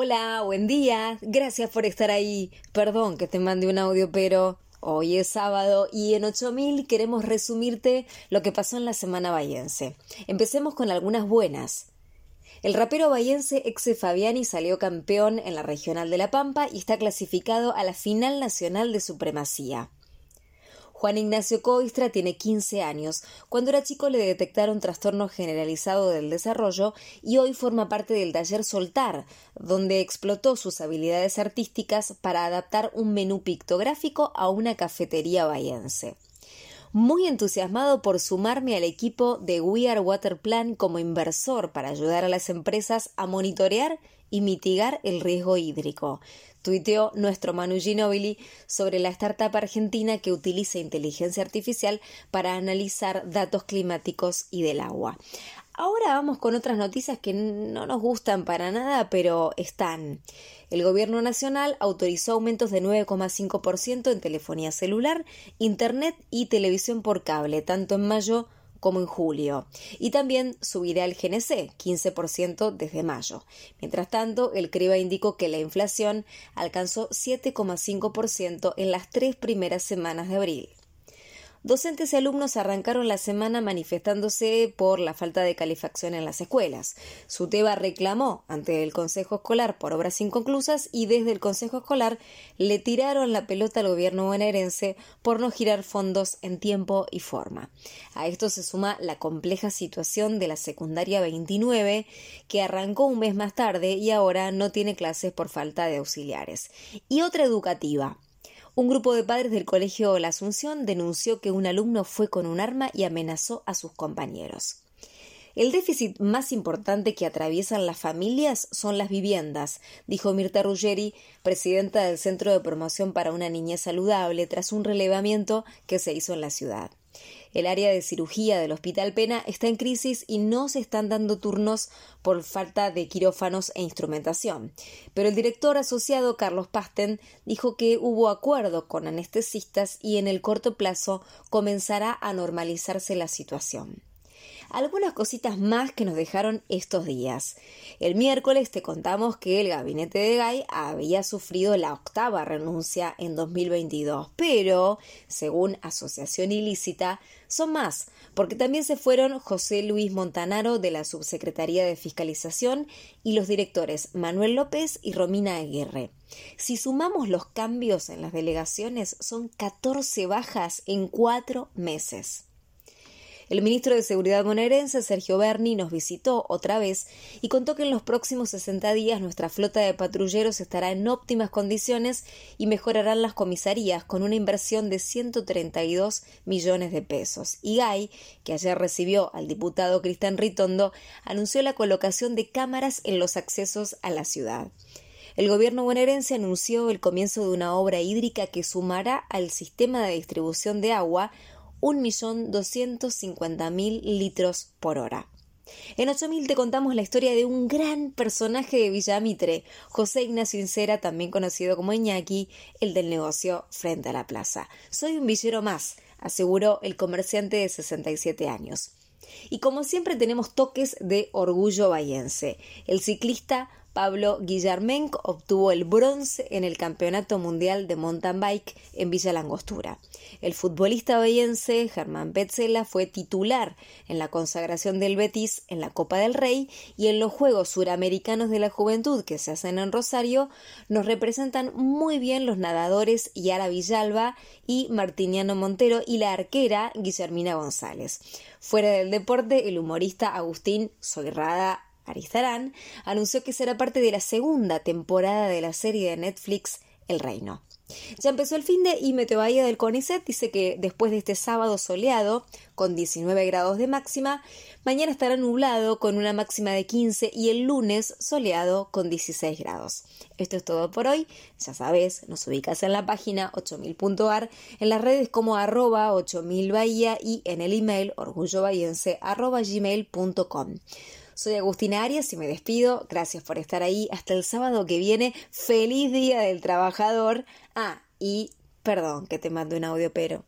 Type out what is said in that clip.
Hola, buen día. Gracias por estar ahí. Perdón que te mande un audio, pero hoy es sábado y en 8000 queremos resumirte lo que pasó en la semana bayense. Empecemos con algunas buenas. El rapero bayense Exe Fabiani salió campeón en la Regional de La Pampa y está clasificado a la Final Nacional de Supremacía. Juan Ignacio Coistra tiene 15 años. Cuando era chico le detectaron trastorno generalizado del desarrollo y hoy forma parte del taller Soltar, donde explotó sus habilidades artísticas para adaptar un menú pictográfico a una cafetería bahiense muy entusiasmado por sumarme al equipo de We Are Water Plan como inversor para ayudar a las empresas a monitorear y mitigar el riesgo hídrico. Tuiteó nuestro Manu Ginobili sobre la startup argentina que utiliza inteligencia artificial para analizar datos climáticos y del agua. Ahora vamos con otras noticias que no nos gustan para nada, pero están. El Gobierno Nacional autorizó aumentos de 9,5% en telefonía celular, Internet y televisión por cable, tanto en mayo como en julio. Y también subirá el GNC, 15% desde mayo. Mientras tanto, el CRIBA indicó que la inflación alcanzó 7,5% en las tres primeras semanas de abril. Docentes y alumnos arrancaron la semana manifestándose por la falta de calefacción en las escuelas. Suteba reclamó ante el Consejo Escolar por obras inconclusas y desde el Consejo Escolar le tiraron la pelota al gobierno bonaerense por no girar fondos en tiempo y forma. A esto se suma la compleja situación de la secundaria 29, que arrancó un mes más tarde y ahora no tiene clases por falta de auxiliares. Y otra educativa, un grupo de padres del colegio La Asunción denunció que un alumno fue con un arma y amenazó a sus compañeros. El déficit más importante que atraviesan las familias son las viviendas, dijo Mirta Ruggeri, presidenta del Centro de Promoción para una Niñez Saludable, tras un relevamiento que se hizo en la ciudad. El área de cirugía del Hospital Pena está en crisis y no se están dando turnos por falta de quirófanos e instrumentación. Pero el director asociado Carlos Pasten dijo que hubo acuerdo con anestesistas y en el corto plazo comenzará a normalizarse la situación algunas cositas más que nos dejaron estos días. El miércoles te contamos que el gabinete de Gay había sufrido la octava renuncia en 2022, pero, según Asociación Ilícita, son más, porque también se fueron José Luis Montanaro de la Subsecretaría de Fiscalización y los directores Manuel López y Romina Aguirre. Si sumamos los cambios en las delegaciones, son 14 bajas en cuatro meses. El ministro de Seguridad bonaerense, Sergio Berni, nos visitó otra vez y contó que en los próximos 60 días nuestra flota de patrulleros estará en óptimas condiciones y mejorarán las comisarías con una inversión de 132 millones de pesos. Y Gay, que ayer recibió al diputado Cristian Ritondo, anunció la colocación de cámaras en los accesos a la ciudad. El gobierno bonaerense anunció el comienzo de una obra hídrica que sumará al sistema de distribución de agua 1.250.000 litros por hora. En 8000 te contamos la historia de un gran personaje de Villa Mitre, José Ignacio Incera, también conocido como Iñaki, el del negocio frente a la plaza. Soy un villero más, aseguró el comerciante de 67 años. Y como siempre tenemos toques de orgullo bahiense. El ciclista Pablo Guillermenc obtuvo el bronce en el Campeonato Mundial de Mountain Bike en Villa Langostura. El futbolista beyense Germán Petzela fue titular en la consagración del Betis en la Copa del Rey y en los Juegos Suramericanos de la Juventud que se hacen en Rosario nos representan muy bien los nadadores Yara Villalba y Martiniano Montero y la arquera Guillermina González. Fuera del deporte, el humorista Agustín Soirrada Arizarán, anunció que será parte de la segunda temporada de la serie de Netflix El Reino. Ya empezó el fin de y Bahía del CONICET dice que después de este sábado soleado, con 19 grados de máxima, mañana estará nublado con una máxima de 15 y el lunes soleado con 16 grados. Esto es todo por hoy. Ya sabes, nos ubicas en la página 8000.ar, en las redes como arroba 8000 Bahía y en el email orgullobahiense arroba gmail.com. Soy Agustina Arias y me despido. Gracias por estar ahí. Hasta el sábado que viene. Feliz Día del Trabajador. Ah, y perdón que te mando un audio, pero